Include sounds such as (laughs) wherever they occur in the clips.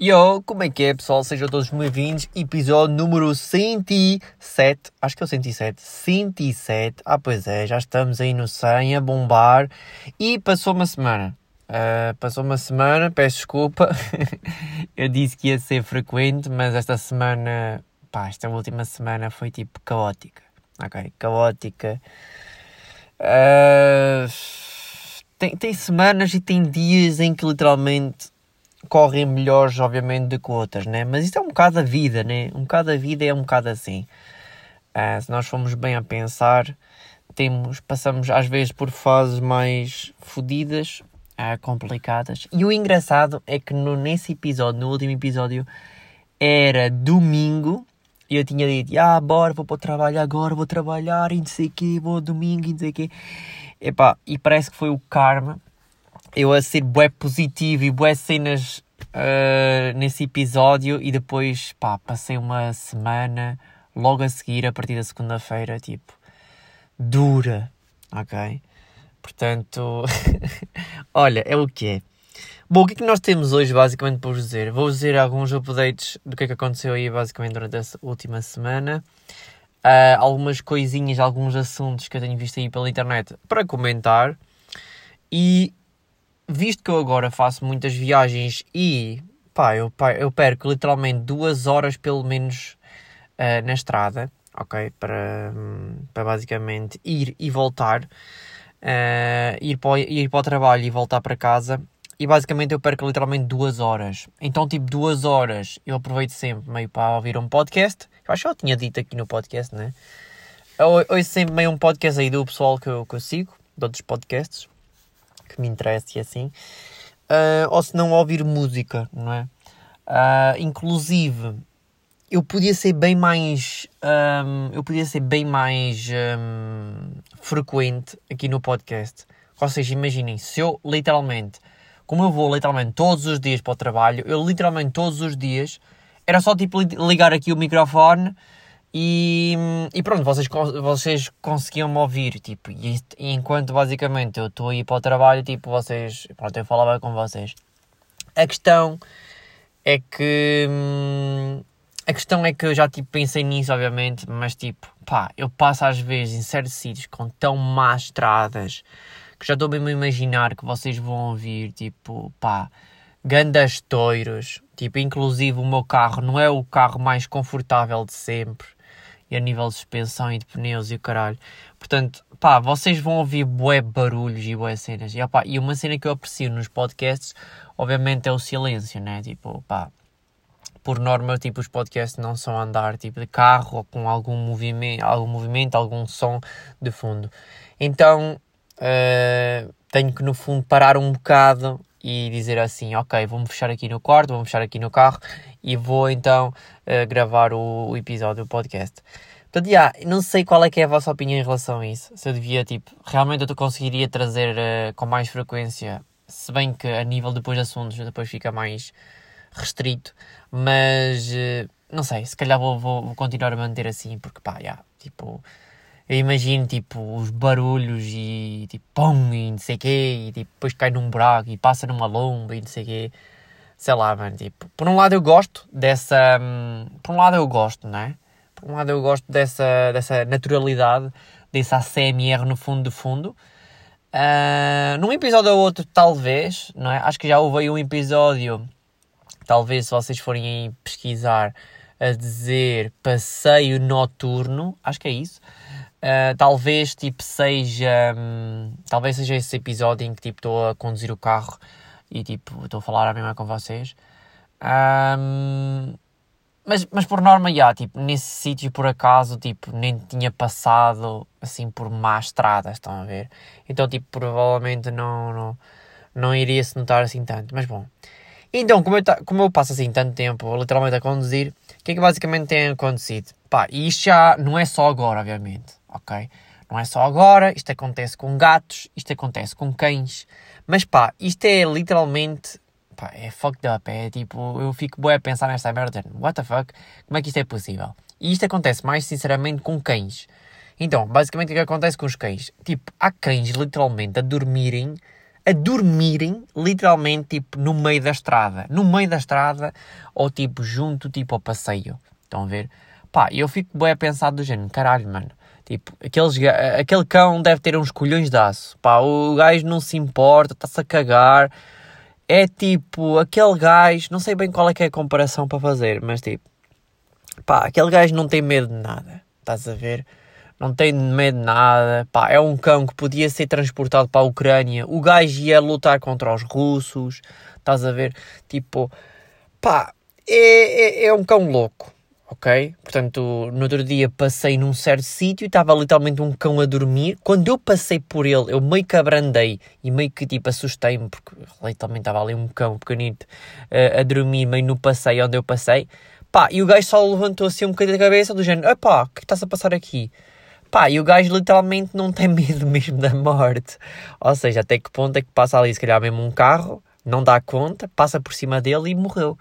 Yo, como é que é pessoal? Sejam todos bem-vindos. Episódio número 107. Acho que é o 107. 107. Ah, pois é, já estamos aí no 100 a bombar. E passou uma semana. Uh, passou uma semana, peço desculpa. (laughs) Eu disse que ia ser frequente, mas esta semana, pá, esta última semana foi tipo caótica. Ok, caótica. Uh, tem, tem semanas e tem dias em que literalmente correm melhores, obviamente, do que outras, né? Mas isso é um bocado a vida, né? Um bocado a vida é um bocado assim. Uh, se nós formos bem a pensar, temos, passamos às vezes por fases mais fodidas, uh, complicadas. E o engraçado é que no, nesse episódio, no último episódio, era domingo e eu tinha dito, ah, bora, vou para o trabalho agora, vou trabalhar e não sei o quê, vou domingo e não sei o quê. E parece que foi o karma eu a ser bué positivo e bué cenas uh, nesse episódio e depois, pá, passei uma semana logo a seguir, a partir da segunda-feira, tipo, dura, ok? Portanto, (laughs) olha, é o que é. Bom, o que é que nós temos hoje, basicamente, para vos dizer? Vou dizer alguns updates do que é que aconteceu aí, basicamente, durante essa última semana. Uh, algumas coisinhas, alguns assuntos que eu tenho visto aí pela internet para comentar. E visto que eu agora faço muitas viagens e pá, eu, eu perco literalmente duas horas pelo menos uh, na estrada, ok? Para, para basicamente ir e voltar, uh, ir, para, ir para o trabalho e voltar para casa. E basicamente eu perco literalmente duas horas. Então, tipo, duas horas eu aproveito sempre meio para ouvir um podcast. Eu acho que eu tinha dito aqui no podcast, né? Eu ouço sempre meio um podcast aí do pessoal que eu, que eu sigo, de outros podcasts que me interessa e assim, uh, ou se não ouvir música, não é? Uh, inclusive, eu podia ser bem mais, um, eu podia ser bem mais um, frequente aqui no podcast. Ou seja, imaginem, se eu literalmente, como eu vou literalmente todos os dias para o trabalho, eu literalmente todos os dias, era só tipo ligar aqui o microfone e, e pronto, vocês, vocês conseguiam me ouvir, tipo, e, enquanto basicamente eu estou a ir para o trabalho, tipo, vocês, pronto, eu falava com vocês. A questão é que, hum, a questão é que eu já, tipo, pensei nisso, obviamente, mas, tipo, pá, eu passo às vezes em certos sítios com tão más estradas, que já estou mesmo a imaginar que vocês vão ouvir, tipo, pá, gandas toiros, tipo, inclusive o meu carro não é o carro mais confortável de sempre, e a nível de suspensão e de pneus e o caralho. Portanto, pá, vocês vão ouvir bué barulhos e bué cenas. E, opá, e uma cena que eu aprecio nos podcasts, obviamente, é o silêncio, né? Tipo, pá, por norma, tipo, os podcasts não são andar, tipo, de carro ou com algum movimento, algum movimento, algum som de fundo. Então, uh, tenho que, no fundo, parar um bocado e dizer assim, ok, vou-me fechar aqui no quarto, vou-me fechar aqui no carro e vou então uh, gravar o, o, episódio do podcast. Portanto, yeah, não sei qual é que é a vossa opinião em relação a isso. Se eu devia, tipo, realmente eu conseguiria trazer uh, com mais frequência, se bem que a nível depois de assuntos depois fica mais restrito, mas uh, não sei, se calhar vou, vou, vou, continuar a manter assim, porque pá, yeah, tipo, eu imagino, tipo, os barulhos e, tipo, pum, e não sei o quê, e, tipo, depois cai num buraco e passa numa lomba e não sei o quê. Sei lá, mano, tipo, por um lado eu gosto dessa, hum, por um lado eu gosto, não é? Por um lado eu gosto dessa, dessa naturalidade, desse ACMR no fundo do fundo. Uh, num episódio ou outro, talvez, não é? Acho que já houve aí um episódio, talvez se vocês forem pesquisar, a dizer passeio noturno, acho que é isso. Uh, talvez tipo seja um, talvez seja esse episódio em que tipo estou a conduzir o carro e tipo estou a falar a mesma com vocês. Um, mas, mas por norma já tipo nesse sítio por acaso tipo nem tinha passado assim por má estrada estão a ver? Então tipo provavelmente não não, não iria se notar assim tanto. Mas bom. Então como eu, como eu passo assim tanto tempo literalmente a conduzir o que é que basicamente tem acontecido? Pá e isto já não é só agora obviamente ok? Não é só agora, isto acontece com gatos, isto acontece com cães, mas pá, isto é literalmente, pá, é fucked up, é tipo, eu fico bem a pensar nesta merda, what the fuck, como é que isto é possível? E isto acontece mais sinceramente com cães. Então, basicamente o que acontece com os cães? Tipo, há cães literalmente a dormirem a dormirem, literalmente, tipo, no meio da estrada. No meio da estrada, ou tipo, junto, tipo, ao passeio. Estão a ver? Pá, eu fico bem a pensar do género, caralho, mano. Tipo, aqueles, aquele cão deve ter uns colhões de aço. Pá, o gajo não se importa, está-se a cagar. É tipo, aquele gajo, não sei bem qual é que é a comparação para fazer, mas tipo, pá, aquele gajo não tem medo de nada. Estás a ver? não tem medo de nada, pá, é um cão que podia ser transportado para a Ucrânia, o gajo ia lutar contra os russos, estás a ver? Tipo, pá, é, é, é um cão louco, ok? Portanto, no outro dia passei num certo sítio e estava literalmente um cão a dormir. Quando eu passei por ele, eu meio que abrandei e meio que tipo assustei-me, porque literalmente estava ali um cão pequenito uh, a dormir meio no passeio onde eu passei. Pá, e o gajo só levantou assim um bocadinho da cabeça do género, epá, o que está-se a passar aqui? Pá, e o gajo literalmente não tem (laughs) medo mesmo da morte. Ou seja, até que ponto é que passa ali, se calhar mesmo um carro, não dá conta, passa por cima dele e morreu.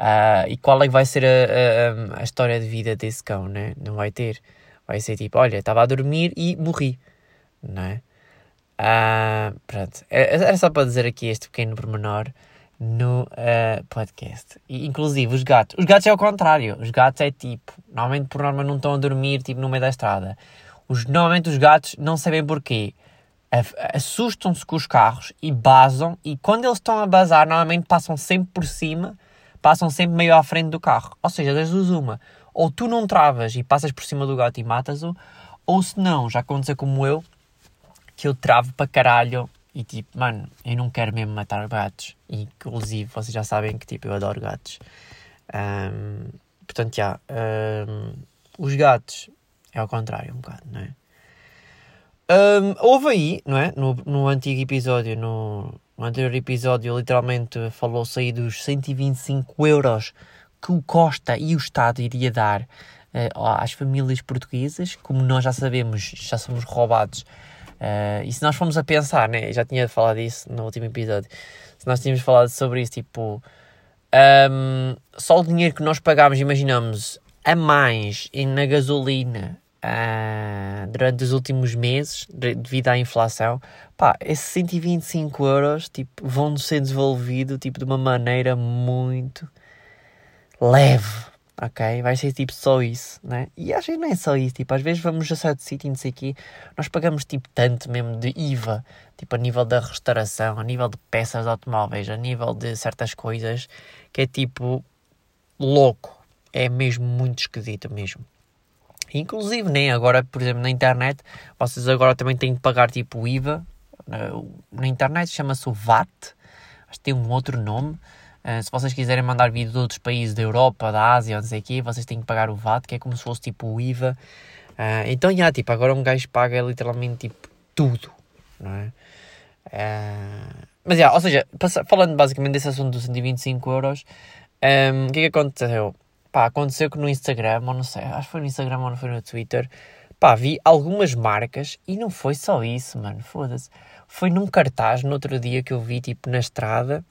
Uh, e qual é que vai ser a, a, a, história de vida desse cão, né? Não vai ter. Vai ser tipo, olha, estava a dormir e morri, não é? Uh, pronto, era só para dizer aqui este pequeno pormenor no uh, podcast. E, inclusive os gatos. Os gatos é o contrário. Os gatos é tipo, normalmente por norma não estão a dormir tipo no meio da estrada. Os, normalmente os gatos não sabem porquê. Assustam-se com os carros e basam. E quando eles estão a basar, normalmente passam sempre por cima, passam sempre meio à frente do carro. Ou seja, das duas uma. Ou tu não travas e passas por cima do gato e matas-o, ou se não, já aconteceu como eu, que eu travo para caralho e tipo, mano, eu não quero mesmo matar gatos. E, inclusive, vocês já sabem que tipo, eu adoro gatos. Um, portanto, já. Um, os gatos é ao contrário, um bocado, não é? Um, houve aí, não é? No, no antigo episódio, no, no anterior episódio, literalmente falou-se aí dos 125 euros que o Costa e o Estado iria dar uh, às famílias portuguesas. Como nós já sabemos, já somos roubados Uh, e se nós formos a pensar, né, já tinha falado disso no último episódio, se nós tínhamos falado sobre isso, tipo, um, só o dinheiro que nós pagámos, imaginamos, a mais na gasolina uh, durante os últimos meses, devido à inflação, pá, esses 125 euros, tipo, vão ser desenvolvidos, tipo, de uma maneira muito leve, ok? Vai ser tipo só isso, né? E às vezes não é só isso, tipo, às vezes vamos a certo sítio e não sei quê, nós pagamos tipo tanto mesmo de IVA, tipo a nível da restauração, a nível de peças de automóveis, a nível de certas coisas, que é tipo louco, é mesmo muito esquisito mesmo. Inclusive, nem agora, por exemplo, na internet, vocês agora também têm que pagar tipo o IVA, na internet chama-se o VAT, acho que tem um outro nome, Uh, se vocês quiserem mandar vídeo de outros países da Europa, da Ásia, não sei o quê, vocês têm que pagar o VAT, que é como se fosse tipo o IVA. Uh, então, já, tipo, agora um gajo paga literalmente tipo tudo, não é? Uh, mas, já, ou seja, falando basicamente desse assunto dos 125 euros, o que é que aconteceu? Pá, aconteceu que no Instagram, ou não sei, acho que foi no Instagram ou não foi no Twitter, pá, vi algumas marcas e não foi só isso, mano, foda-se. Foi num cartaz no outro dia que eu vi, tipo, na estrada,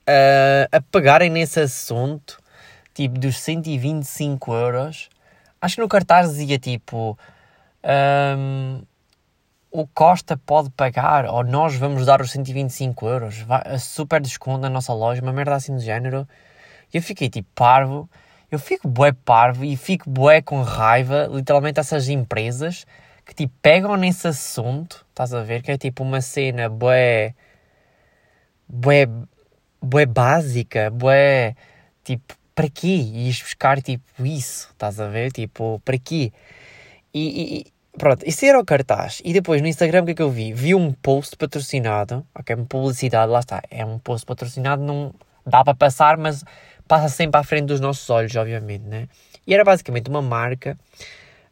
uh, a pegarem nesse assunto, tipo, dos 125 euros. Acho que no cartaz dizia tipo. Um, o Costa pode pagar, ou nós vamos dar os 125 euros, vai, super desconto na nossa loja, uma merda assim do género. E eu fiquei tipo parvo, eu fico bué parvo e fico bué com raiva, literalmente, essas empresas que tipo pegam nesse assunto, estás a ver? Que é tipo uma cena bué. bué bué básica, bué, tipo, para quê? Ias buscar, tipo, isso, estás a ver? Tipo, para quê? E, e pronto, isso era o cartaz. E depois no Instagram o que é que eu vi? Vi um post patrocinado, ok, uma publicidade, lá está, é um post patrocinado, não dá para passar, mas passa sempre à frente dos nossos olhos, obviamente, né? E era basicamente uma marca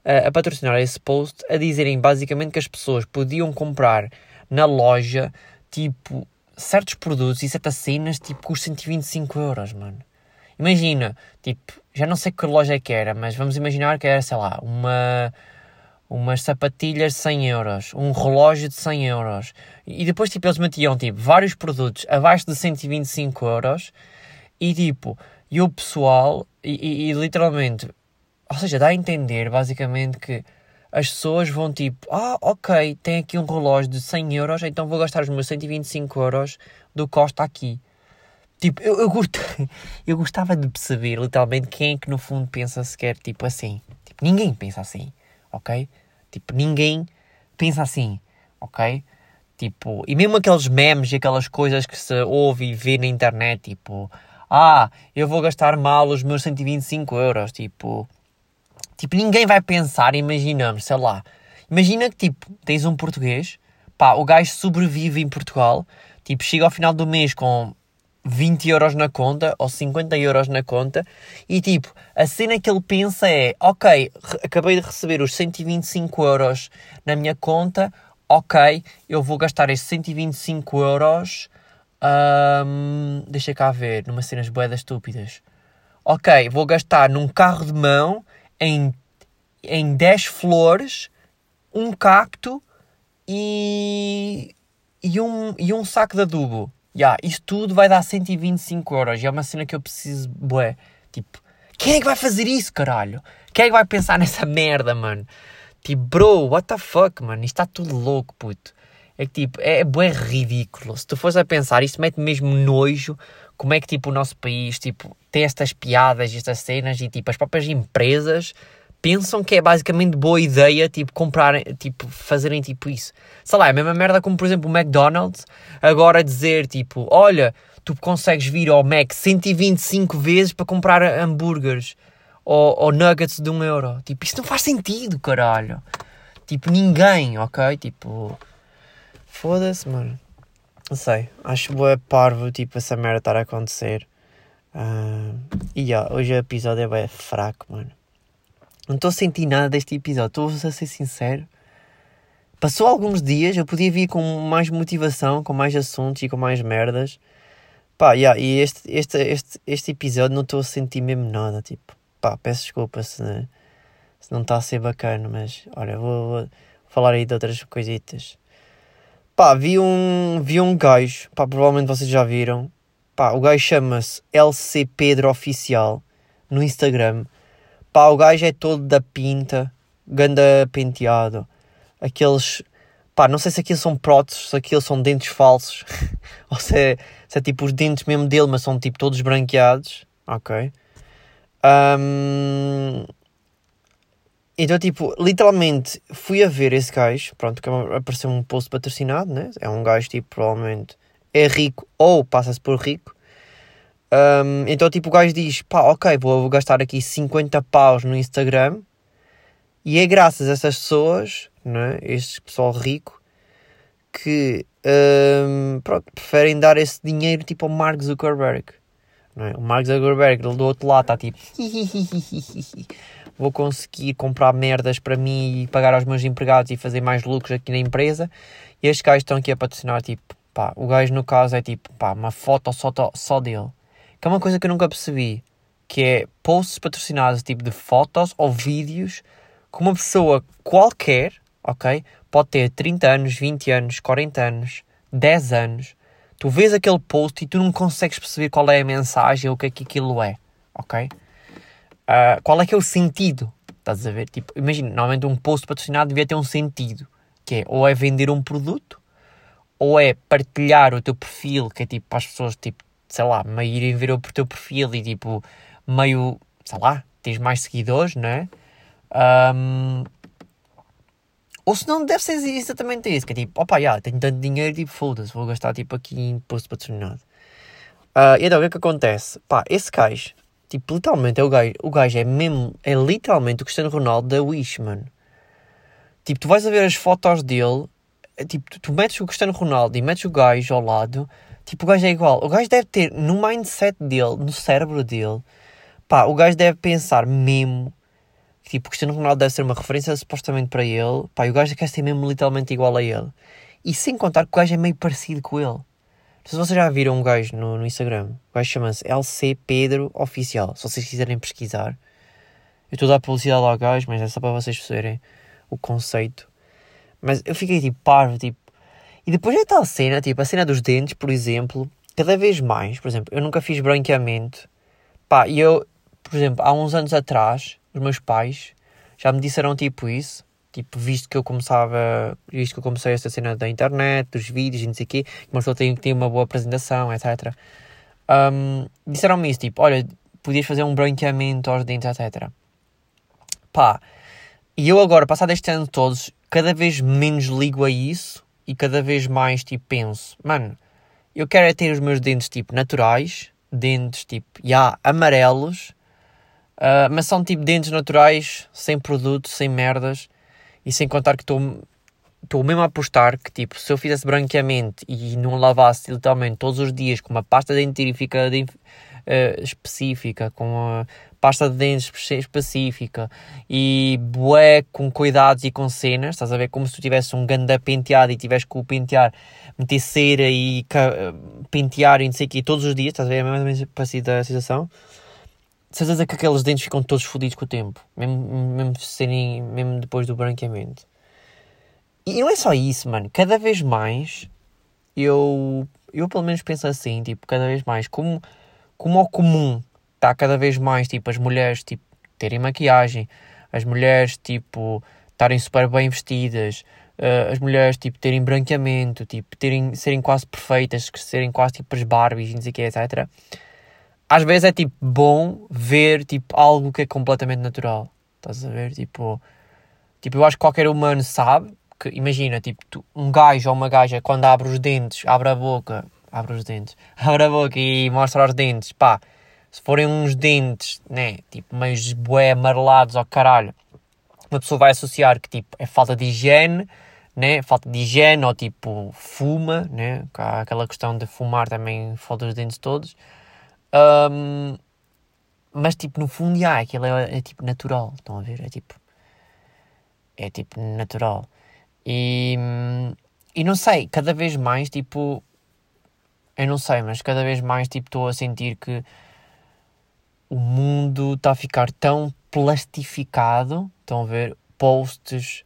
uh, a patrocinar esse post, a dizerem basicamente que as pessoas podiam comprar na loja, tipo, certos produtos e certas cenas, tipo, custam 125 euros, mano. Imagina, tipo, já não sei que loja é que era, mas vamos imaginar que era, sei lá, uma umas sapatilhas de 100 euros, um relógio de 100 euros. E depois, tipo, eles metiam, tipo, vários produtos abaixo de 125 euros e, tipo, e o pessoal, e, e, e literalmente, ou seja, dá a entender, basicamente, que as pessoas vão tipo, ah, ok, tem aqui um relógio de 100 euros, então vou gastar os meus 125 euros do Costa aqui. Tipo, eu, eu, gost... (laughs) eu gostava de perceber literalmente quem é que no fundo pensa sequer tipo assim. Tipo, ninguém pensa assim, ok? Tipo, ninguém pensa assim, ok? Tipo, e mesmo aqueles memes e aquelas coisas que se ouve e vê na internet, tipo, ah, eu vou gastar mal os meus 125 euros, tipo, tipo, ninguém vai pensar, imaginamos, sei lá, imagina que, tipo, tens um português, pá, o gajo sobrevive em Portugal, tipo, chega ao final do mês com 20 euros na conta ou 50 euros na conta e tipo, a cena que ele pensa é ok, acabei de receber os 125 euros na minha conta, ok, eu vou gastar esses 125 euros um, deixa cá ver, numa cenas boedas estúpidas ok, vou gastar num carro de mão em, em 10 flores um cacto e, e, um, e um saco de adubo yeah, isto tudo vai dar 125 euros. E é uma cena que eu preciso, bué. Tipo, quem é que vai fazer isso, caralho? Quem é que vai pensar nessa merda, mano? Tipo, bro, what the fuck, mano? Isto está tudo louco, puto. É que, tipo, é, é bué ridículo. Se tu fores a pensar, isto mete mesmo nojo. Como é que, tipo, o nosso país, tipo, tem estas piadas, estas cenas e, tipo, as próprias empresas pensam que é basicamente boa ideia, tipo, comprar, tipo, fazerem tipo isso. Sei lá, é a mesma merda como, por exemplo, o McDonald's agora dizer, tipo, olha, tu consegues vir ao Mac 125 vezes para comprar hambúrgueres ou, ou nuggets de um euro. Tipo, isso não faz sentido, caralho. Tipo, ninguém, ok? Tipo, foda-se, mano. Não sei, acho boa parvo, tipo, essa merda estar a acontecer. Uh, e yeah, hoje o episódio é bem fraco, mano. Não estou a sentir nada deste episódio, estou a ser sincero. Passou alguns dias, eu podia vir com mais motivação, com mais assuntos e com mais merdas. Pá, yeah, e este, este, este, este episódio não estou a sentir mesmo nada. Tipo, pá, peço desculpa se, se não está a ser bacana, mas olha, vou, vou falar aí de outras coisitas. Pá, vi um, vi um gajo, pá, provavelmente vocês já viram. Pá, o gajo chama-se LC Pedro Oficial no Instagram. Pá, o gajo é todo da pinta, ganda penteado. Aqueles. Pá, não sei se aquilo são próteses, se aquilo são dentes falsos. (laughs) ou se é, se é tipo os dentes mesmo dele, mas são tipo todos branqueados. Ok. Um, então, tipo, literalmente fui a ver esse gajo. Pronto, que apareceu um post patrocinado, né? É um gajo, tipo, provavelmente é rico ou passa-se por rico. Um, então, tipo, o gajo diz: pá, ok, vou, vou gastar aqui 50 paus no Instagram. E é graças a essas pessoas, né, este pessoal rico, que um, pronto, preferem dar esse dinheiro tipo ao Mark Zuckerberg. Não é? O Mark Zuckerberg, do outro lado, está tipo: (laughs) vou conseguir comprar merdas para mim e pagar aos meus empregados e fazer mais lucros aqui na empresa. E estes gajos estão aqui a patrocinar, tipo, pá, o gajo no caso é tipo, pá, uma foto só, só dele que é uma coisa que eu nunca percebi, que é posts patrocinados tipo de fotos ou vídeos que uma pessoa qualquer, ok, pode ter 30 anos, 20 anos, 40 anos, 10 anos, tu vês aquele post e tu não consegues perceber qual é a mensagem ou o que é que aquilo é, ok? Uh, qual é que é o sentido? Estás a ver? Tipo, imagina, normalmente um post patrocinado devia ter um sentido, que é ou é vender um produto, ou é partilhar o teu perfil, que é tipo para as pessoas tipo sei lá, meio irem ver o teu perfil e tipo, meio, sei lá, tens mais seguidores, não é? Um, ou se não, deve ser exatamente isso, que é tipo, opa, já, tenho tanto dinheiro, tipo, foda-se, vou gastar tipo aqui em posto patrocinado. Uh, e então, o que é que acontece? Pá, esse gajo, tipo, literalmente é o gajo, o gajo é mesmo, é literalmente o Cristiano Ronaldo da Wish, mano. Tipo, tu vais a ver as fotos dele, é, tipo, tu, tu metes o Cristiano Ronaldo e metes o gajo ao lado, Tipo, o gajo é igual. O gajo deve ter, no mindset dele, no cérebro dele, pá, o gajo deve pensar mesmo que, tipo, o Cristiano Ronaldo deve ser uma referência supostamente para ele, pá, e o gajo quer ser mesmo literalmente igual a ele. E sem contar que o gajo é meio parecido com ele. Se vocês já viram um gajo no, no Instagram, o gajo chama-se LC Pedro Oficial, se vocês quiserem pesquisar. Eu estou a dar publicidade ao gajo, mas é só para vocês perceberem o conceito. Mas eu fiquei tipo parvo, tipo, e depois é tal cena, tipo, a cena dos dentes, por exemplo, cada vez mais, por exemplo, eu nunca fiz branqueamento. Pá, e eu, por exemplo, há uns anos atrás, os meus pais já me disseram tipo isso. Tipo, visto que eu começava, visto que eu comecei esta cena da internet, dos vídeos e não sei o quê, uma pessoa tem que ter uma boa apresentação, etc. Um, Disseram-me isso, tipo, olha, podias fazer um branqueamento aos dentes, etc. Pá, e eu agora, passado este ano todos, cada vez menos ligo a isso e cada vez mais, tipo, penso, mano, eu quero é ter os meus dentes, tipo, naturais, dentes, tipo, já, amarelos, uh, mas são, tipo, dentes naturais, sem produto, sem merdas, e sem contar que estou estou mesmo a apostar que, tipo, se eu fizesse branqueamento e não lavasse literalmente todos os dias com uma pasta dentífica de, uh, específica, com a pasta de dentes específica e bué com cuidados e com cenas, estás a ver? Como se tu tivesse um ganda penteado e tivesse que o pentear, meter cera e pentear e não sei o quê todos os dias, estás a ver? É mais ou menos parecida a sensação. De certeza que aqueles dentes ficam todos fodidos com o tempo, mesmo, mesmo, serem, mesmo depois do branqueamento. E não é só isso, mano. Cada vez mais eu, eu pelo menos penso assim, tipo, cada vez mais, como, como ao comum está cada vez mais, tipo, as mulheres, tipo, terem maquiagem, as mulheres, tipo, estarem super bem vestidas, uh, as mulheres, tipo, terem branqueamento, tipo, terem, serem quase perfeitas, serem quase, tipo, as Barbies, não sei o que, etc. Às vezes é, tipo, bom ver, tipo, algo que é completamente natural. Estás a ver? Tipo, tipo eu acho que qualquer humano sabe que, imagina, tipo, tu, um gajo ou uma gaja, quando abre os dentes, abre a boca, abre os dentes, (laughs) abre a boca e mostra os dentes, pá, se forem uns dentes, né, tipo, meio bué amarelados ao caralho, uma pessoa vai associar que, tipo, é falta de higiene, né, falta de higiene ou, tipo, fuma, né, aquela questão de fumar também falta os dentes todos, um, mas, tipo, no fundo, já, aquilo é, é, tipo, natural, estão a ver, é tipo, é, tipo, natural. E, e não sei, cada vez mais, tipo, eu não sei, mas cada vez mais, tipo, estou a sentir que o mundo está a ficar tão plastificado. Estão a ver? Posts,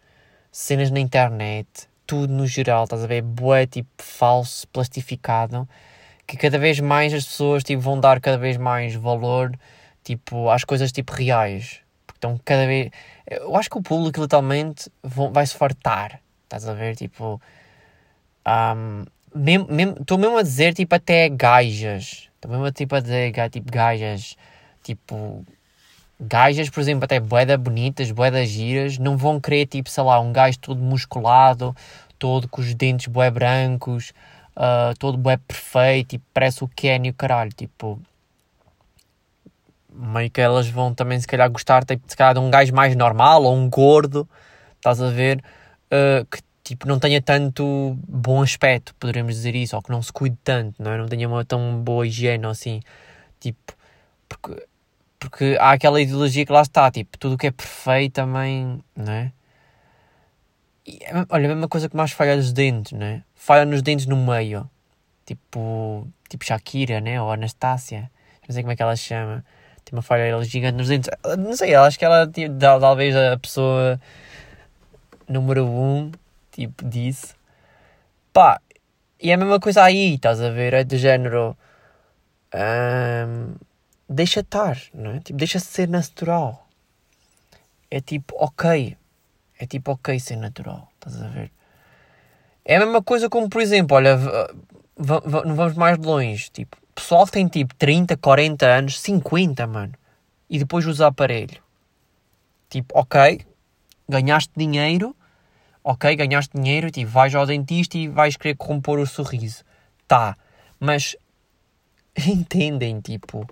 cenas na internet, tudo no geral, estás a ver? Bué, tipo, falso, plastificado. Que cada vez mais as pessoas tipo, vão dar cada vez mais valor tipo, às coisas tipo reais. Estão cada vez. Eu acho que o público literalmente vai se fartar. Estás a ver? Tipo. Um, mesmo, mesmo, estou mesmo a dizer tipo até gajas. Estou mesmo tipo, a dizer tipo gajas Tipo, gajas, por exemplo, até boedas bonitas, boedas giras, não vão querer, tipo, sei lá, um gajo todo musculado, todo com os dentes bué brancos, uh, todo bué perfeito, tipo, parece o Kenny o caralho, tipo... Meio que elas vão também, se calhar, gostar, tipo, se calhar, de um gajo mais normal, ou um gordo, estás a ver, uh, que, tipo, não tenha tanto bom aspecto, poderíamos dizer isso, ou que não se cuide tanto, não é? Não tenha uma tão boa higiene, assim, tipo... Porque porque há aquela ideologia que lá está, tipo, tudo o que é perfeito também, não é? E, é olha, a mesma coisa que mais falha nos dentes, não é? Falha nos dentes no meio. Tipo, tipo Shakira, né? Ou Anastácia. Não sei como é que ela chama. Tem uma falha gigante nos dentes. Não sei, acho que ela tipo, talvez a pessoa número um, tipo, disse. Pá, e é a mesma coisa aí, estás a ver? É do género. Um, deixa estar, não é? Tipo, deixa ser natural. É tipo, ok. É tipo, ok ser natural. Estás a ver? É a mesma coisa como, por exemplo, olha, não vamos mais longe. Tipo, pessoal que tem tipo 30, 40 anos, 50, mano. E depois usa aparelho. Tipo, ok, ganhaste dinheiro. Ok, ganhaste dinheiro, tipo, vais ao dentista e vais querer compor o sorriso. Tá, mas (laughs) entendem, tipo,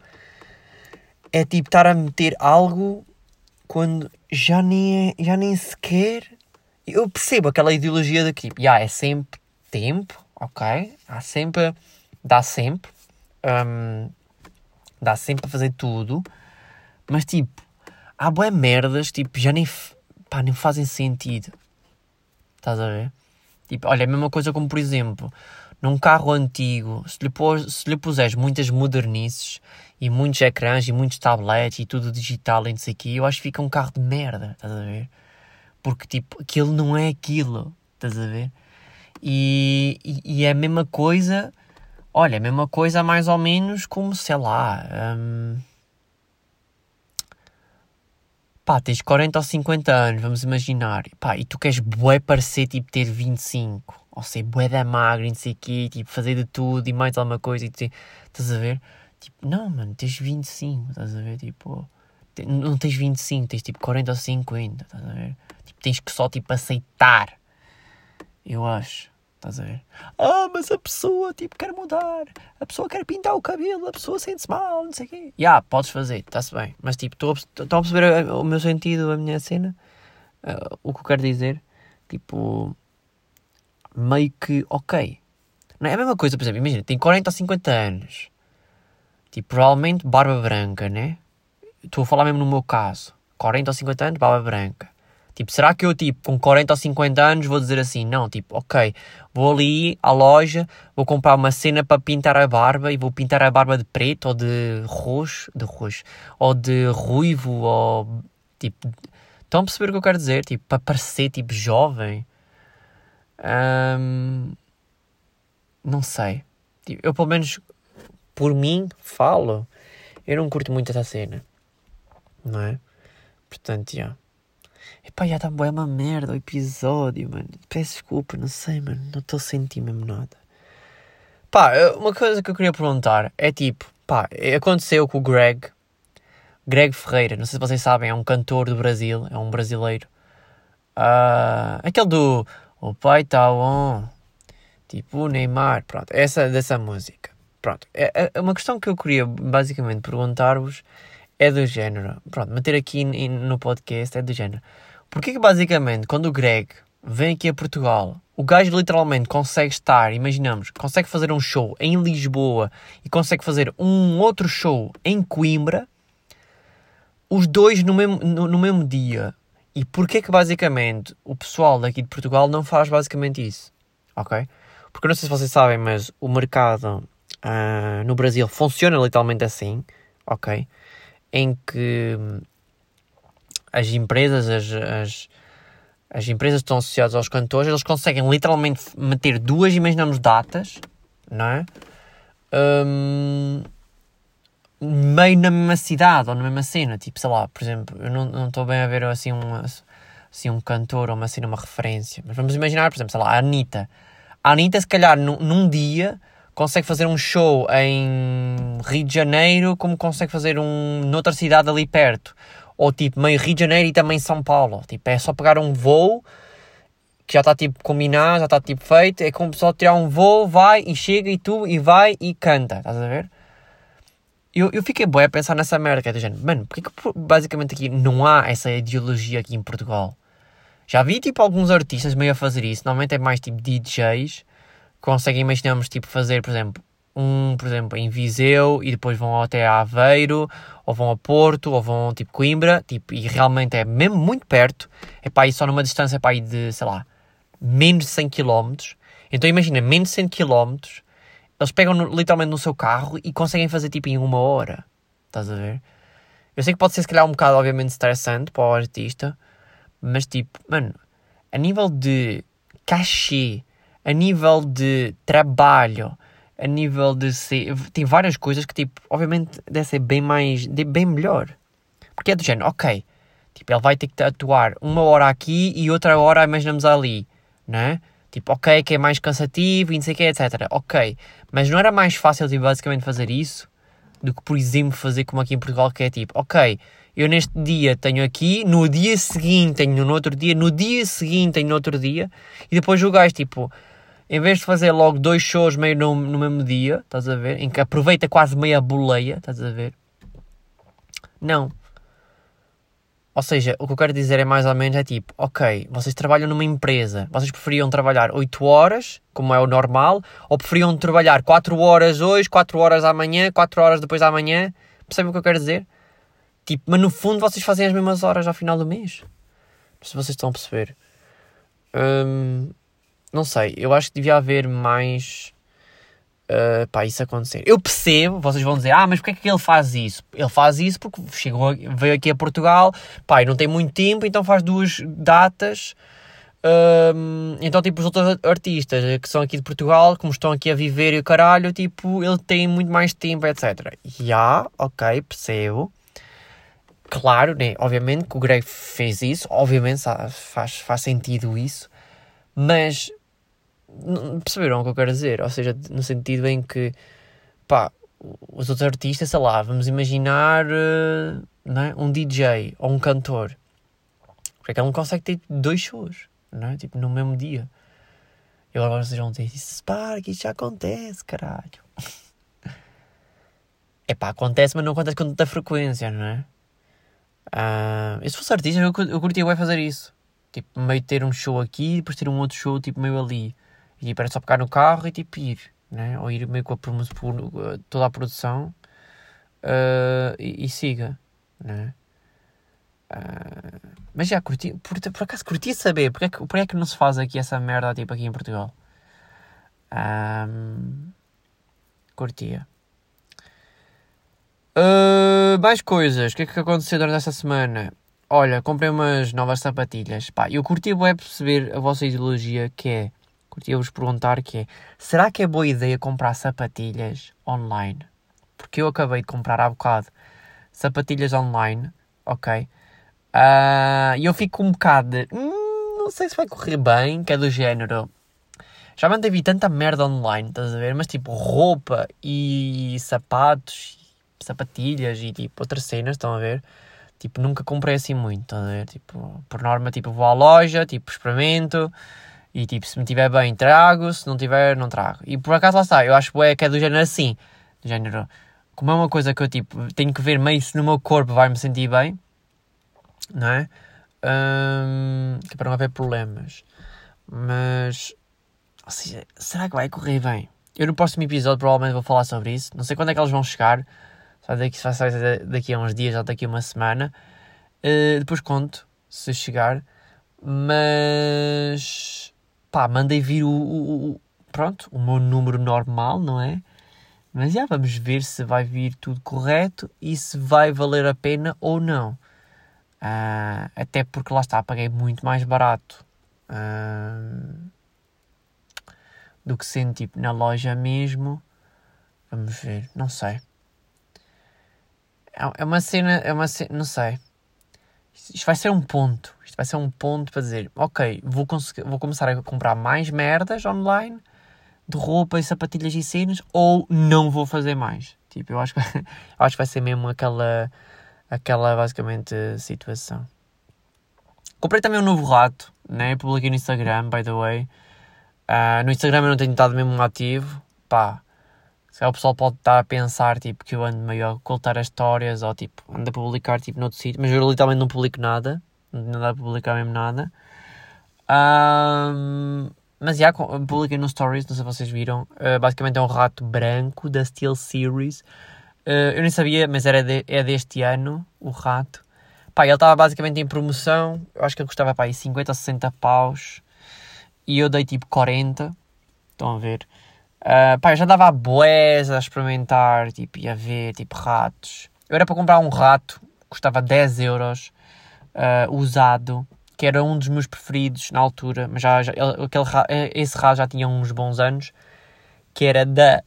é tipo estar a meter algo quando já nem, é, já nem sequer. Eu percebo aquela ideologia daqui. Já yeah, é sempre tempo, ok? Há sempre. Dá sempre. Um, dá sempre para fazer tudo. Mas tipo, há boas merdas, tipo, já nem, pá, nem fazem sentido. Estás a ver? Tipo, olha, é a mesma coisa como, por exemplo, num carro antigo, se lhe, pôs, se lhe puseres muitas modernices e muitos ecrãs e muitos tablets e tudo digital e não sei o quê, eu acho que fica um carro de merda, estás a ver? Porque, tipo, aquilo não é aquilo, estás a ver? E, e, e é a mesma coisa, olha, é a mesma coisa mais ou menos como, sei lá, hum, pá, tens 40 ou 50 anos, vamos imaginar, pá, e tu queres bué parecer, tipo, ter 25, ou ser bué da magra e não sei o quê, tipo, fazer de tudo e mais alguma coisa, e te, estás a ver? Tipo, não, mano, tens 25, estás a ver? Tipo, não tens 25, tens tipo 40 ou 50, estás a ver? Tipo, tens que só, tipo, aceitar, eu acho. Estás a ver? Ah, mas a pessoa, tipo, quer mudar. A pessoa quer pintar o cabelo. A pessoa sente-se mal, não sei o quê. Já, yeah, podes fazer, está-se bem. Mas, tipo, estou a perceber o meu sentido, a minha cena. Uh, o que eu quero dizer. Tipo, meio que, ok. Não é a mesma coisa, por exemplo, imagina, tem 40 ou 50 anos. Tipo, provavelmente barba branca, né? Estou a falar mesmo no meu caso. 40 ou 50 anos, barba branca. Tipo, será que eu, tipo, com 40 ou 50 anos vou dizer assim, não, tipo, ok, vou ali à loja, vou comprar uma cena para pintar a barba e vou pintar a barba de preto ou de roxo, de roxo, ou de ruivo, ou, tipo, estão a perceber o que eu quero dizer? Tipo, para parecer, tipo, jovem. Um, não sei. Tipo, eu, pelo menos, por mim, falo. Eu não curto muito essa cena. Não é? Portanto, já. Yeah. Epá, já está é uma merda o episódio, mano. Peço desculpa, não sei, mano. Não estou a sentir mesmo nada. Pá, uma coisa que eu queria perguntar é tipo, pá, aconteceu com o Greg. Greg Ferreira, não sei se vocês sabem, é um cantor do Brasil, é um brasileiro. Uh, aquele do O Pai Tá On, tipo o Neymar, pronto, essa dessa música. Pronto, é, é uma questão que eu queria basicamente perguntar-vos é do género. Pronto, meter aqui no podcast é do género. Porque que basicamente, quando o Greg vem aqui a Portugal, o gajo literalmente consegue estar, imaginamos, consegue fazer um show em Lisboa e consegue fazer um outro show em Coimbra, os dois no mesmo, no, no mesmo dia. E porquê que basicamente o pessoal daqui de Portugal não faz basicamente isso? Ok? Porque não sei se vocês sabem, mas o mercado uh, no Brasil funciona literalmente assim, ok? Em que as empresas, as, as, as empresas que estão associadas aos cantores, eles conseguem literalmente meter duas, imaginamos, datas, não é? Um, meio na mesma cidade ou na mesma cena, tipo, sei lá, por exemplo, eu não estou bem a ver assim um, assim um cantor ou uma cena, uma referência, mas vamos imaginar, por exemplo, sei lá, a Anitta. A Anitta, se calhar, num, num dia consegue fazer um show em Rio de Janeiro como consegue fazer um noutra cidade ali perto ou tipo meio Rio de Janeiro e também São Paulo. Tipo, é só pegar um voo que já está tipo combinado, já está tipo feito, é como só tirar um voo, vai e chega e tu e vai e canta, estás a ver? Eu, eu fiquei bem a pensar nessa merda, que é do género, mano, porque que basicamente aqui não há essa ideologia aqui em Portugal? Já vi tipo alguns artistas meio a fazer isso, normalmente é mais tipo DJs, conseguem, imaginamos, tipo fazer, por exemplo, um, por exemplo, em Viseu e depois vão até Aveiro, ou vão a Porto, ou vão tipo Coimbra, tipo, e realmente é mesmo muito perto, é para ir só numa distância para ir de, sei lá, menos de 100 km. Então imagina, menos de 100 km, eles pegam no, literalmente no seu carro e conseguem fazer tipo em uma hora. Estás a ver? Eu sei que pode ser se calhar um bocado obviamente estressante para o artista, mas tipo, mano, a nível de cachê, a nível de trabalho, a nível de ser. Tem várias coisas que, tipo, obviamente deve ser bem mais. bem melhor. Porque é do género, ok. Tipo, ele vai ter que atuar uma hora aqui e outra hora imaginamos ali, né? Tipo, ok, que é mais cansativo e não sei o que, etc. Ok. Mas não era mais fácil, tipo, basicamente fazer isso do que, por exemplo, fazer como aqui em Portugal, que é tipo, ok, eu neste dia tenho aqui, no dia seguinte tenho no outro dia, no dia seguinte tenho no outro dia, e depois o gajo, tipo, em vez de fazer logo dois shows meio no, no mesmo dia, estás a ver? Em que aproveita quase meia boleia, estás a ver? Não. Ou seja, o que eu quero dizer é mais ou menos é tipo, ok, vocês trabalham numa empresa, vocês preferiam trabalhar 8 horas, como é o normal, ou preferiam trabalhar 4 horas hoje, 4 horas amanhã, 4 horas depois da amanhã? Percebem o que eu quero dizer? Tipo, mas no fundo vocês fazem as mesmas horas ao final do mês. Não sei se vocês estão a perceber. Hum, não sei, eu acho que devia haver mais. Uh, pá, isso acontecer. Eu percebo, vocês vão dizer, ah, mas porquê é que ele faz isso? Ele faz isso porque chegou, veio aqui a Portugal, pá, e não tem muito tempo, então faz duas datas. Uh, então, tipo, os outros artistas que são aqui de Portugal, como estão aqui a viver e o caralho, tipo, ele tem muito mais tempo, etc. Já, yeah, ok, percebo. claro, né? obviamente que o Greg fez isso, obviamente faz, faz sentido isso, mas perceberam o que eu quero dizer? Ou seja, no sentido em que, pá, os outros artistas, sei lá, vamos imaginar uh, é? um DJ ou um cantor. Porque é que ele não consegue ter dois shows, não é? Tipo, no mesmo dia. E agora vocês vão dizer, que isso já acontece, caralho. (laughs) É pá, acontece, mas não acontece com tanta frequência, não é? Uh, se fosse artista, eu, eu curtia vai fazer isso. Tipo, meio ter um show aqui, depois ter um outro show, tipo, meio ali. E tipo, era só pegar no carro e tipo ir, né? Ou ir meio com a, toda a produção uh, e, e, siga, né? Uh, mas já curti, por, por acaso curti saber porque é, que, porque é que não se faz aqui essa merda tipo aqui em Portugal. Um, curtia. Uh, mais coisas. O que é que aconteceu durante esta semana? Olha, comprei umas novas sapatilhas. Pá, eu curti é perceber a vossa ideologia que é curtia-vos perguntar que é, será que é boa ideia comprar sapatilhas online? Porque eu acabei de comprar há bocado sapatilhas online, ok? Ah, e uh, eu fico um bocado de, hum, não sei se vai correr bem, que é do género. Já mandei vi tanta merda online, estás a ver? Mas tipo, roupa e sapatos, sapatilhas e tipo outras cenas, estão a ver? Tipo, nunca comprei assim muito, estão a ver? Tipo, por norma, tipo, vou à loja, tipo, experimento, e tipo, se me tiver bem, trago, se não tiver, não trago. E por acaso lá está, eu acho que é do género assim. Do género, como é uma coisa que eu tipo, tenho que ver meio se no meu corpo vai me sentir bem, não é? Um, que é para não haver problemas. Mas, ou seja, será que vai correr bem? Eu no próximo episódio provavelmente vou falar sobre isso. Não sei quando é que eles vão chegar. Só daqui, só daqui a uns dias ou daqui a uma semana. Uh, depois conto se chegar. Mas pá, mandei vir o, o, o, pronto, o meu número normal, não é? Mas já vamos ver se vai vir tudo correto e se vai valer a pena ou não. Uh, até porque lá está, paguei muito mais barato uh, do que sendo tipo na loja mesmo. Vamos ver, não sei. É, é uma cena, é uma cena, não sei. Isto vai ser um ponto. Isto vai ser um ponto para dizer, ok, vou, vou começar a comprar mais merdas online de roupa e sapatilhas e cenas ou não vou fazer mais. Tipo, eu acho que, (laughs) eu acho que vai ser mesmo aquela, aquela basicamente situação. Comprei também um novo rato, né? Publiquei no Instagram, by the way. Uh, no Instagram eu não tenho estado mesmo ativo. Pá, se o pessoal pode estar a pensar tipo, que eu ando meio a ocultar as histórias ou tipo, ando a publicar tipo, noutro sítio, mas eu literalmente não publico nada, não dá a publicar mesmo nada. Um, mas já, yeah, publiquei no Stories, não sei se vocês viram. Uh, basicamente é um rato branco da Steel Series. Uh, eu nem sabia, mas era de, é deste ano o rato. Pá, ele estava basicamente em promoção. Eu acho que ele custava pá, 50 ou 60 paus. E eu dei tipo 40. Estão a ver? Uh, pá, eu já dava a boés a experimentar, tipo, ia ver, tipo, ratos. Eu era para comprar um rato, custava 10 euros, uh, usado, que era um dos meus preferidos na altura, mas já, já aquele, esse rato já tinha uns bons anos, que era da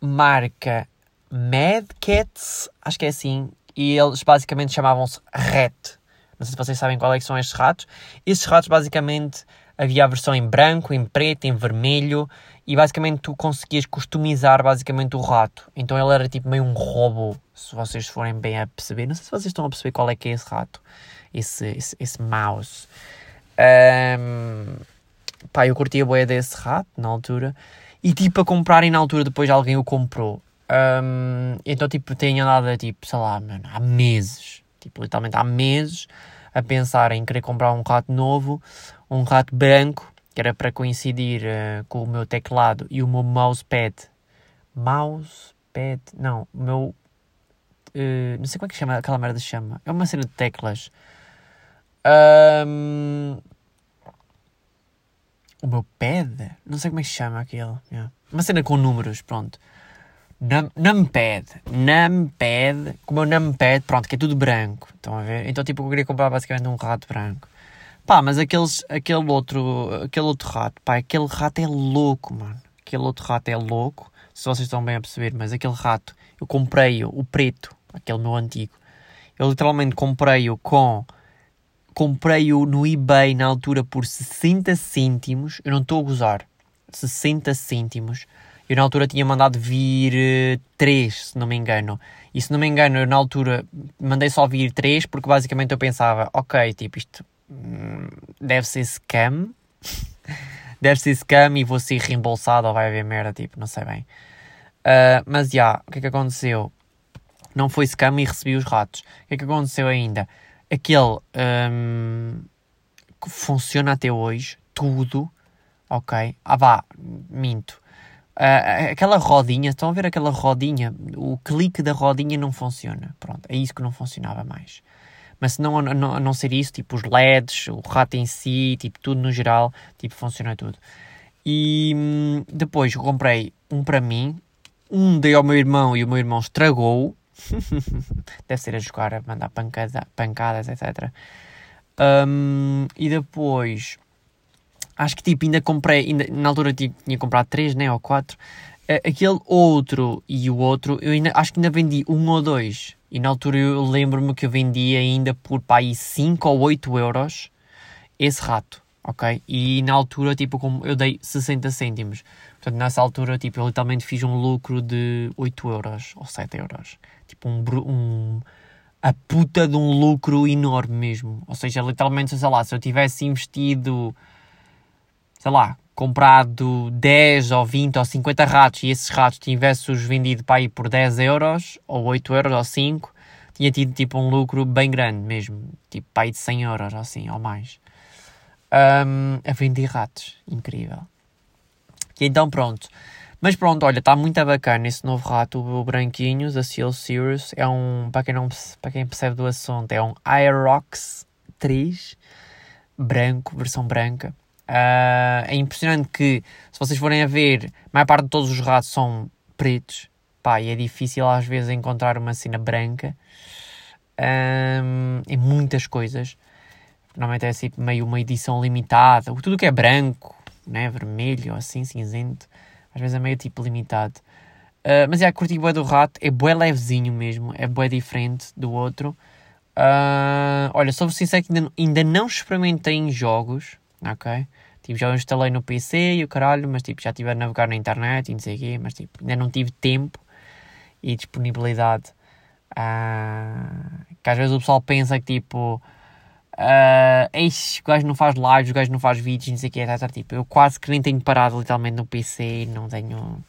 marca Mad Cats, acho que é assim, e eles basicamente chamavam-se Rat. Não sei se vocês sabem qual é que são estes ratos. Estes ratos basicamente havia a versão em branco, em preto, em vermelho e basicamente tu conseguias customizar basicamente o rato. Então ele era tipo meio um robô, se vocês forem bem a perceber. Não sei se vocês estão a perceber qual é que é esse rato, esse, esse, esse mouse. Um, pá, eu curti a boia desse rato na altura e tipo a comprarem na altura depois alguém o comprou. Um, então tipo tenho andado tipo, sei lá, mano, há meses, tipo literalmente há meses a pensar em querer comprar um rato novo um rato branco, que era para coincidir uh, com o meu teclado e o meu mousepad. Mousepad? Não, o meu. Uh, não sei como é que chama, aquela merda chama. É uma cena de teclas. Um, o meu pad? Não sei como é que chama aquilo. Yeah. Uma cena com números, pronto. Num, numpad. Numpad. Como o numpad, pronto, que é tudo branco. Estão a ver? Então, tipo, eu queria comprar basicamente um rato branco. Pá, mas aqueles, aquele, outro, aquele outro rato, pá, aquele rato é louco, mano. Aquele outro rato é louco, se vocês estão bem a perceber, mas aquele rato, eu comprei-o, o preto, aquele meu antigo. Eu literalmente comprei-o com. Comprei-o no eBay na altura por 60 cêntimos. Eu não estou a gozar. 60 cêntimos. Eu na altura tinha mandado vir uh, 3, se não me engano. E se não me engano, eu na altura mandei só vir 3 porque basicamente eu pensava, ok, tipo, isto deve ser scam. deve ser scam e vou ser reembolsado ou vai haver merda, tipo, não sei bem. Uh, mas já, yeah, o que é que aconteceu? Não foi scam e recebi os ratos. O que é que aconteceu ainda? Aquele um, que funciona até hoje, tudo, ok? Ah vá, minto. Uh, aquela rodinha, estão a ver aquela rodinha? O clique da rodinha não funciona. Pronto, é isso que não funcionava mais. Mas se não, a não, não ser isso, tipo os LEDs, o rato em si, tipo tudo no geral, tipo funciona tudo. E hum, depois comprei um para mim, um dei ao meu irmão e o meu irmão estragou. (laughs) Deve ser a jogar, a mandar pancada, pancadas, etc. Um, e depois acho que tipo, ainda comprei, ainda, na altura tipo, tinha comprado 3 né, ou 4. Aquele outro e o outro, eu ainda, acho que ainda vendi um ou dois. E na altura eu lembro-me que eu vendi ainda por pá, aí 5 ou 8 euros esse rato, ok? E na altura, tipo, como eu dei 60 cêntimos. Portanto, nessa altura, tipo, eu literalmente fiz um lucro de 8 euros ou 7 euros. Tipo, um, um a puta de um lucro enorme mesmo. Ou seja, literalmente, sei lá, se eu tivesse investido sei lá, comprado 10 ou 20 ou 50 ratos e esses ratos tivesse-os vendido para aí por 10 euros, ou 8 euros, ou 5, tinha tido tipo um lucro bem grande mesmo, tipo para aí de 100 euros ou assim, ou mais. Um, a vender ratos, incrível. E então pronto. Mas pronto, olha, está muito bacana esse novo rato, o branquinho, da Seal Series. É um, para quem, não, para quem percebe do assunto, é um Aerox 3, branco, versão branca. Uh, é impressionante que, se vocês forem a ver, a maior parte de todos os ratos são pretos. Pá, e é difícil às vezes encontrar uma cena branca um, em muitas coisas. Normalmente é assim, meio uma edição limitada. Tudo que é branco, né, vermelho, assim, cinzento, às vezes é meio tipo limitado. Uh, mas é, a curti bué do rato, é bué levezinho mesmo, é bué diferente do outro. Uh, olha, sou sincero que ainda, ainda não experimentei em jogos, ok? Tipo, já o instalei no PC e o caralho, mas tipo, já estive a navegar na internet e não sei o quê, mas tipo, ainda não tive tempo e disponibilidade. Uh, que às vezes o pessoal pensa que tipo, uh, Eixe, o gajo não faz lives, o gajo não faz vídeos, não sei o quê, etc. Tipo, eu quase que nem tenho parado literalmente no PC, não tenho,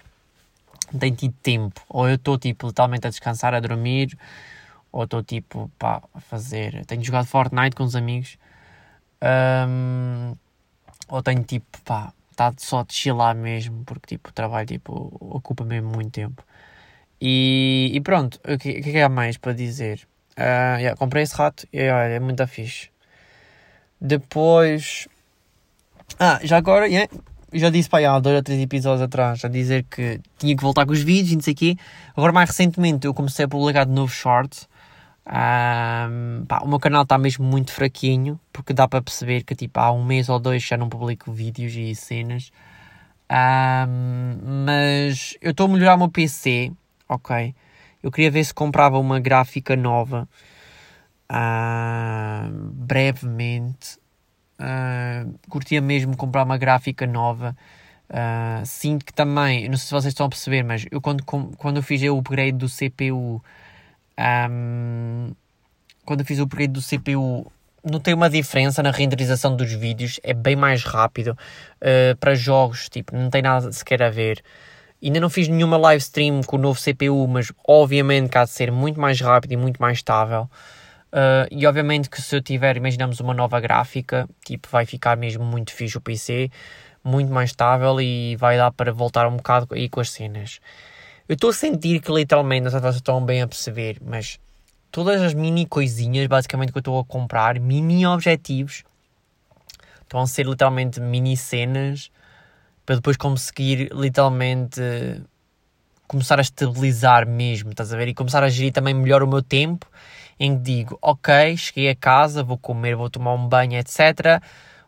não tenho tido tempo. Ou eu estou tipo, literalmente a descansar, a dormir, ou estou tipo, pá, a fazer. Tenho jogado Fortnite com os amigos. Um, ou tenho tipo, pá, está só de chilar mesmo, porque tipo, o trabalho tipo, ocupa mesmo muito tempo. E, e pronto, o que, o que é mais para dizer? Uh, yeah, comprei esse rato e olha, é muito fixe. Depois. Ah, já agora, yeah, já disse para há dois ou três episódios atrás a dizer que tinha que voltar com os vídeos e não sei o quê. Agora, mais recentemente, eu comecei a publicar de novo shorts. Um, pá, o meu canal está mesmo muito fraquinho, porque dá para perceber que tipo, há um mês ou dois já não publico vídeos e cenas. Um, mas eu estou a melhorar o meu PC, ok? Eu queria ver se comprava uma gráfica nova brevemente. Uh, curtia mesmo comprar uma gráfica nova. Uh, sinto que também, não sei se vocês estão a perceber, mas eu quando, quando eu fiz o upgrade do CPU um, quando eu fiz o upgrade do CPU, notei uma diferença na renderização dos vídeos, é bem mais rápido. Uh, para jogos, tipo, não tem nada sequer a ver. Ainda não fiz nenhuma live stream com o novo CPU, mas obviamente que há de ser muito mais rápido e muito mais estável. Uh, e obviamente que se eu tiver, imaginamos uma nova gráfica, tipo, vai ficar mesmo muito fixe o PC, muito mais estável e vai dar para voltar um bocado aí com as cenas. Eu estou a sentir que literalmente, não sei se vocês estão bem a perceber, mas todas as mini coisinhas, basicamente, que eu estou a comprar, mini objetivos, estão a ser literalmente mini cenas para depois conseguir literalmente começar a estabilizar mesmo, estás a ver? E começar a gerir também melhor o meu tempo, em que digo, ok, cheguei a casa, vou comer, vou tomar um banho, etc.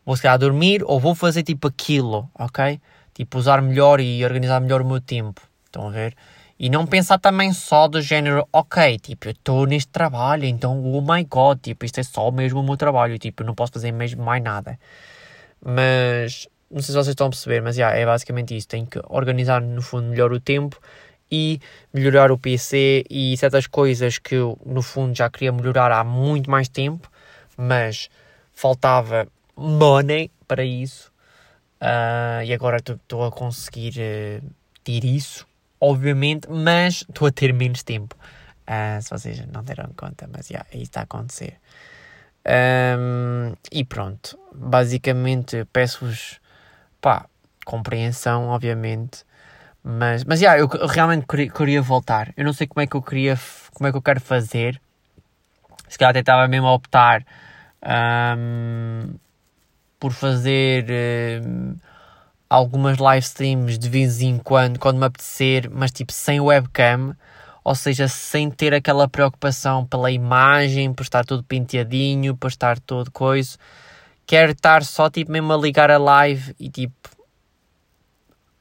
Vou se calhar dormir ou vou fazer tipo aquilo, ok? Tipo, usar melhor e organizar melhor o meu tempo. Estão a ver? E não pensar também só do género, ok, tipo, eu estou neste trabalho, então, oh my god, tipo, isto é só mesmo o meu trabalho, tipo, eu não posso fazer mesmo mais nada. Mas, não sei se vocês estão a perceber, mas yeah, é basicamente isso. Tem que organizar, no fundo, melhor o tempo e melhorar o PC e certas coisas que eu, no fundo, já queria melhorar há muito mais tempo, mas faltava money para isso. Uh, e agora estou a conseguir uh, ter isso obviamente, mas estou a ter menos tempo. Uh, se vocês não deram conta, mas já, yeah, isso está a acontecer. Um, e pronto, basicamente peço-vos pá, compreensão, obviamente. Mas, mas yeah, eu realmente queria, queria, voltar. Eu não sei como é que eu queria, como é que eu quero fazer. Se calhar até estava mesmo a optar um, por fazer. Um, algumas live streams de vez em quando, quando me apetecer, mas tipo sem webcam, ou seja, sem ter aquela preocupação pela imagem, por estar tudo penteadinho, por estar todo coisa. Quero estar só tipo mesmo a ligar a live e tipo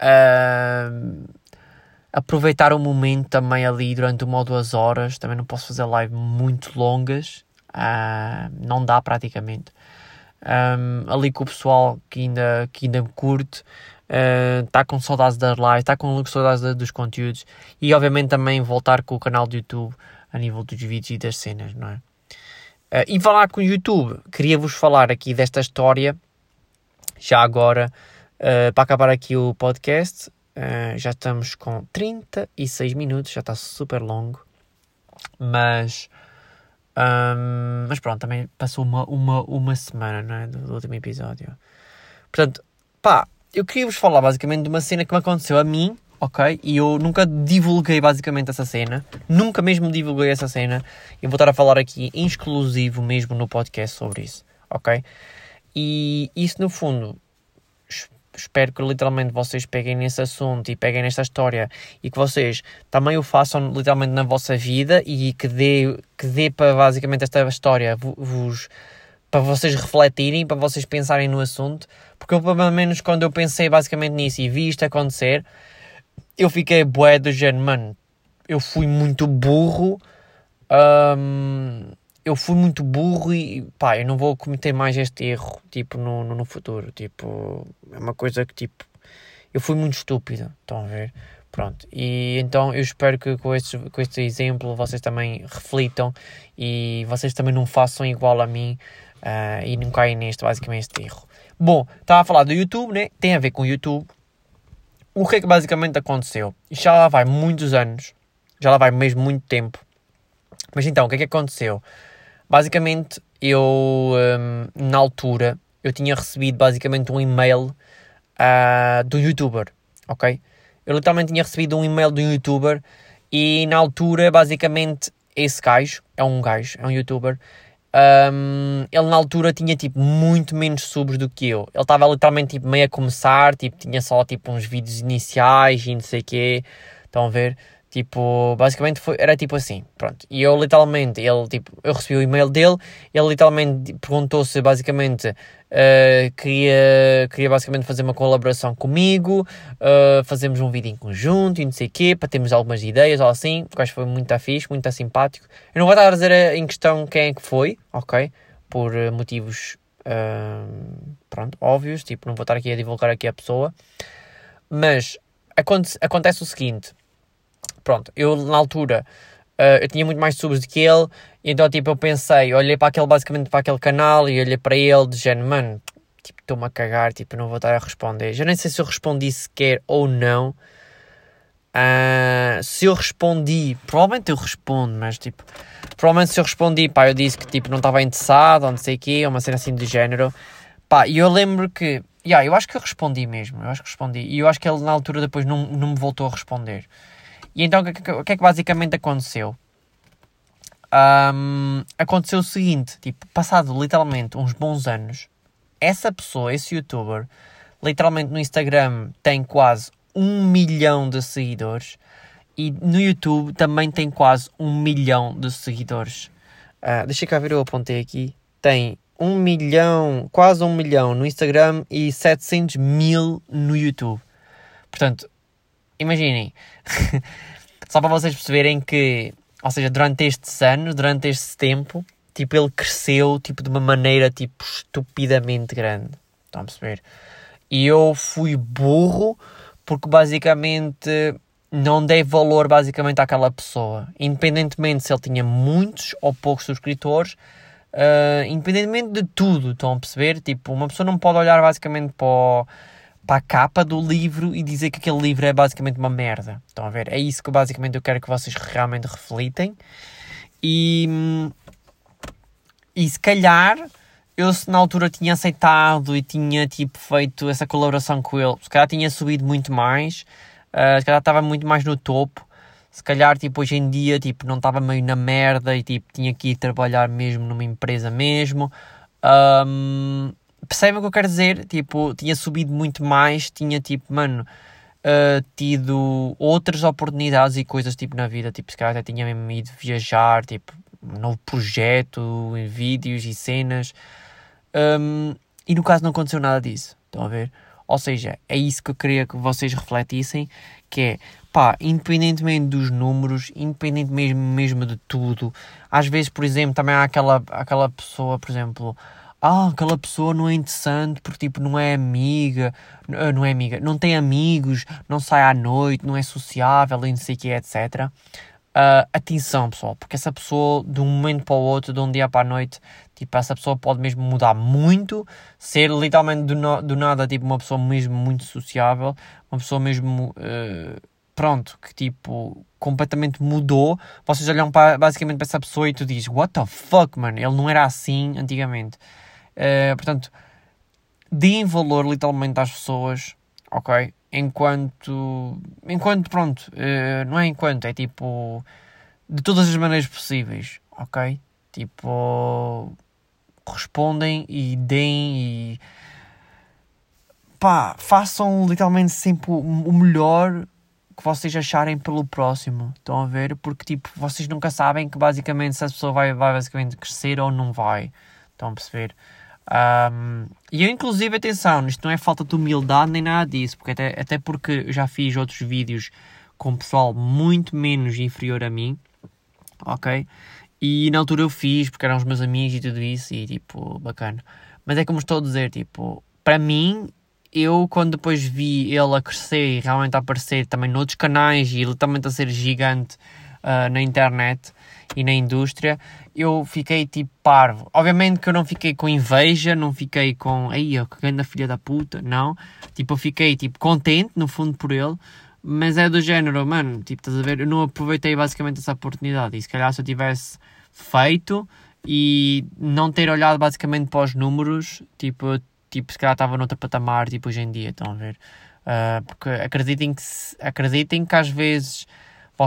uh, aproveitar o momento também ali durante uma ou duas horas. Também não posso fazer live muito longas, uh, não dá praticamente um, ali com o pessoal que ainda, que ainda me curte, está uh, com saudades das lives, está com saudades dos conteúdos e obviamente também voltar com o canal do YouTube a nível dos vídeos e das cenas, não é? Uh, e falar com o YouTube, queria-vos falar aqui desta história, já agora, uh, para acabar aqui o podcast, já estamos com 36 minutos, já está super longo, mas um, mas pronto, também passou uma, uma, uma semana não é? do, do, último episódio. Portanto, pá, eu queria vos falar basicamente de uma cena que me aconteceu a mim, ok? E eu nunca divulguei basicamente essa cena, nunca mesmo divulguei essa cena. E vou estar a falar aqui em exclusivo mesmo no podcast sobre isso, ok? E isso no fundo espero que literalmente vocês peguem nesse assunto e peguem nesta história e que vocês também o façam literalmente na vossa vida e que dê, que dê para basicamente esta história vos para vocês refletirem, para vocês pensarem no assunto, porque eu pelo menos quando eu pensei basicamente nisso e vi isto acontecer, eu fiquei bué do género, mano, eu fui muito burro, hum, eu fui muito burro e pá, eu não vou cometer mais este erro, tipo, no, no, no, futuro. Tipo, é uma coisa que, tipo, eu fui muito estúpido, estão a ver? Pronto, e então eu espero que com este, com este exemplo vocês também reflitam e vocês também não façam igual a mim uh, e não caem neste, basicamente, este erro. Bom, estava a falar do YouTube, né? Tem a ver com o YouTube. O que é que basicamente aconteceu? Já lá vai muitos anos, já lá vai mesmo muito tempo. Mas então, o que é que aconteceu? Basicamente, eu, um, na altura, eu tinha recebido basicamente um e-mail uh, do youtuber, ok? Eu literalmente tinha recebido um e-mail do youtuber e na altura, basicamente, esse gajo, é um gajo, é um youtuber, um, ele na altura tinha tipo muito menos subs do que eu. Ele estava literalmente tipo meio a começar, tipo, tinha só tipo uns vídeos iniciais e não sei o quê. Estão a ver? Tipo, basicamente foi, era tipo assim, pronto. E eu literalmente, ele, tipo, eu recebi o e-mail dele, ele literalmente perguntou se basicamente uh, queria, queria basicamente fazer uma colaboração comigo, uh, fazermos um vídeo em conjunto e não sei o quê, para termos algumas ideias ou assim, porque acho que foi muito fixe, muito simpático. Eu não vou estar a dizer em questão quem é que foi, ok? Por uh, motivos, pronto, óbvios, tipo, não vou estar aqui a divulgar aqui a pessoa. Mas acontece, acontece o seguinte pronto, eu na altura uh, eu tinha muito mais subs do que ele, então tipo eu pensei, olhei para aquele basicamente para aquele canal e olhei para ele de género, mano, tipo estou-me a cagar, tipo não vou estar a responder. Já nem sei se eu respondi sequer ou não. Uh, se eu respondi, provavelmente eu respondo, mas tipo, provavelmente se eu respondi, pá, eu disse que tipo não estava interessado ou não sei o quê, uma cena assim do género. Pá, e eu lembro que, yeah, eu acho que eu respondi mesmo, eu acho que respondi. E eu acho que ele na altura depois não, não me voltou a responder. E então o que, o que é que basicamente aconteceu? Um, aconteceu o seguinte, tipo, passado literalmente uns bons anos, essa pessoa, esse youtuber, literalmente no Instagram tem quase um milhão de seguidores e no YouTube também tem quase um milhão de seguidores. Uh, deixa cá ver, eu apontei aqui. Tem um milhão, quase um milhão no Instagram e 700 mil no YouTube. Portanto, imaginem, (laughs) Só para vocês perceberem que, ou seja, durante estes anos, durante este tempo, tipo, ele cresceu, tipo, de uma maneira, tipo, estupidamente grande. Estão a perceber? E eu fui burro porque, basicamente, não dei valor, basicamente, àquela pessoa. Independentemente se ele tinha muitos ou poucos subscritores, uh, independentemente de tudo, estão a perceber? Tipo, uma pessoa não pode olhar, basicamente, para o para a capa do livro e dizer que aquele livro é basicamente uma merda. Estão a ver? É isso que basicamente eu quero que vocês realmente reflitem. E, e se calhar eu se na altura tinha aceitado e tinha tipo feito essa colaboração com ele, se calhar tinha subido muito mais, uh, se calhar estava muito mais no topo. Se calhar, tipo, hoje em dia, tipo, não estava meio na merda e, tipo, tinha que ir trabalhar mesmo numa empresa mesmo. Um, percebem o que eu quero dizer? Tipo, tinha subido muito mais, tinha tipo, mano, uh, tido outras oportunidades e coisas tipo na vida, tipo, se calhar até tinha mesmo ido viajar, tipo, um novo projeto, vídeos e cenas. Um, e no caso não aconteceu nada disso, estão a ver? Ou seja, é isso que eu queria que vocês refletissem, que é, pá, independentemente dos números, independentemente mesmo, mesmo de tudo, às vezes, por exemplo, também há aquela, aquela pessoa, por exemplo, ah, aquela pessoa não é interessante porque tipo não é amiga, ah, não é amiga, não tem amigos, não sai à noite, não é sociável e não sei o que, etc. Uh, atenção pessoal, porque essa pessoa de um momento para o outro, de um dia para a noite, tipo, essa pessoa pode mesmo mudar muito, ser literalmente do, no, do nada, tipo, uma pessoa mesmo muito sociável, uma pessoa mesmo, uh, pronto, que tipo, completamente mudou. Vocês olham para, basicamente para essa pessoa e tu dizes, what the fuck, mano, ele não era assim antigamente. Uh, portanto, deem valor literalmente às pessoas, ok? Enquanto, enquanto pronto, uh, não é enquanto, é tipo, de todas as maneiras possíveis, ok? Tipo, respondem e deem e pá, façam literalmente sempre o melhor que vocês acharem pelo próximo. Estão a ver? Porque tipo, vocês nunca sabem que basicamente se a pessoa vai, vai basicamente crescer ou não vai. Estão a perceber? Um, e eu, inclusive, atenção, isto não é falta de humildade nem nada disso, porque até, até porque eu já fiz outros vídeos com pessoal muito menos inferior a mim, ok? E na altura eu fiz porque eram os meus amigos e tudo isso, e tipo, bacana. Mas é como estou a dizer, tipo, para mim, eu quando depois vi ele a crescer e realmente a aparecer também noutros canais e literalmente a ser gigante uh, na internet e na indústria, eu fiquei tipo parvo. Obviamente que eu não fiquei com inveja, não fiquei com aí, que grande filha da puta, não. Tipo, eu fiquei tipo contente no fundo por ele, mas é do género, mano, tipo, estás a ver? Eu não aproveitei basicamente essa oportunidade. E se calhar se eu tivesse feito e não ter olhado basicamente para os números, tipo, tipo se calhar estava noutro patamar, tipo, hoje em dia, estão a ver? Uh, porque acreditem que, acreditem que às vezes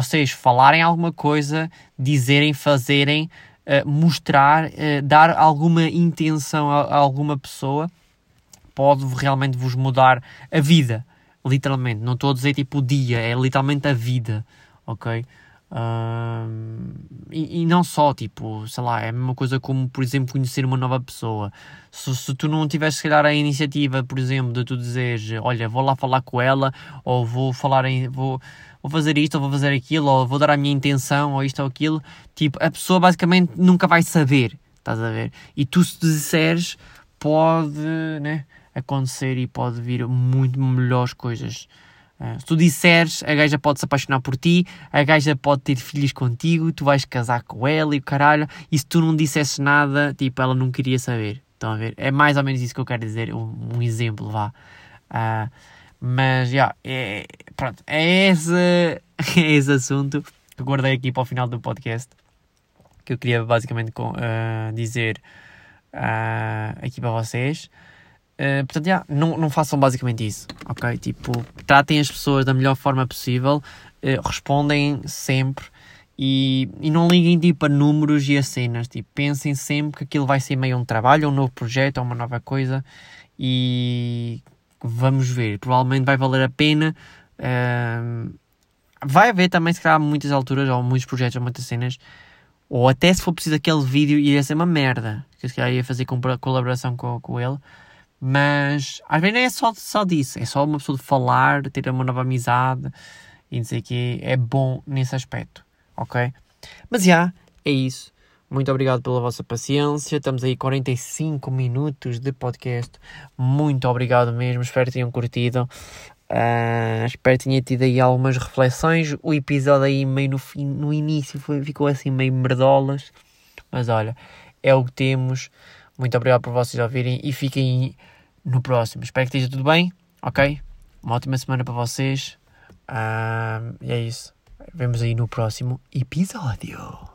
vocês falarem alguma coisa, dizerem, fazerem, uh, mostrar, uh, dar alguma intenção a, a, alguma pessoa, pode realmente vos mudar a vida, literalmente. Não estou a dizer tipo o dia, é literalmente a vida, ok? Uh, e, e, não só, tipo, sei lá, é a mesma coisa como, por exemplo, conhecer uma nova pessoa. Se, se tu não tivesse, se calhar, a iniciativa, por exemplo, de tu dizeres, olha, vou lá falar com ela, ou vou falar em. Vou, vou fazer isto, ou vou fazer aquilo, ou vou dar a minha intenção, ou isto ou aquilo, tipo, a pessoa basicamente nunca vai saber, estás a ver? E tu se disseres, pode, né, acontecer e pode vir muito melhores coisas. Uh, se tu disseres, a gaja pode se apaixonar por ti, a gaja pode ter filhos contigo, tu vais casar com ela e o caralho, e se tu não dissesses nada, tipo, ela não queria saber. Estão a ver? É mais ou menos isso que eu quero dizer, um, um exemplo, vá. Uh, mas, já, yeah, é, pronto, é esse, (laughs) é esse assunto que guardei aqui para o final do podcast. Que eu queria basicamente uh, dizer uh, aqui para vocês. Uh, portanto, yeah, não, não façam basicamente isso, ok? Tipo, tratem as pessoas da melhor forma possível, uh, respondem sempre e, e não liguem tipo a números e a cenas. Tipo, pensem sempre que aquilo vai ser meio um trabalho, um novo projeto, uma nova coisa e vamos ver. Provavelmente vai valer a pena. Uh, vai haver também, se calhar, muitas alturas, ou muitos projetos, ou muitas cenas, ou até se for preciso aquele vídeo, ia ser uma merda. Que se calhar ia fazer com colaboração com, com ele. Mas às vezes não é só, só disso, é só uma pessoa de falar, ter uma nova amizade e o que é bom nesse aspecto, ok? Mas já, yeah, é isso. Muito obrigado pela vossa paciência. Estamos aí 45 minutos de podcast. Muito obrigado mesmo. Espero que tenham curtido. Uh, espero que tenha tido aí algumas reflexões. O episódio aí meio no, fim, no início foi, ficou assim meio merdolas. Mas olha, é o que temos. Muito obrigado por vocês ouvirem e fiquem no próximo. Espero que esteja tudo bem, ok? Uma ótima semana para vocês. Uh, e é isso. Vemos aí no próximo episódio.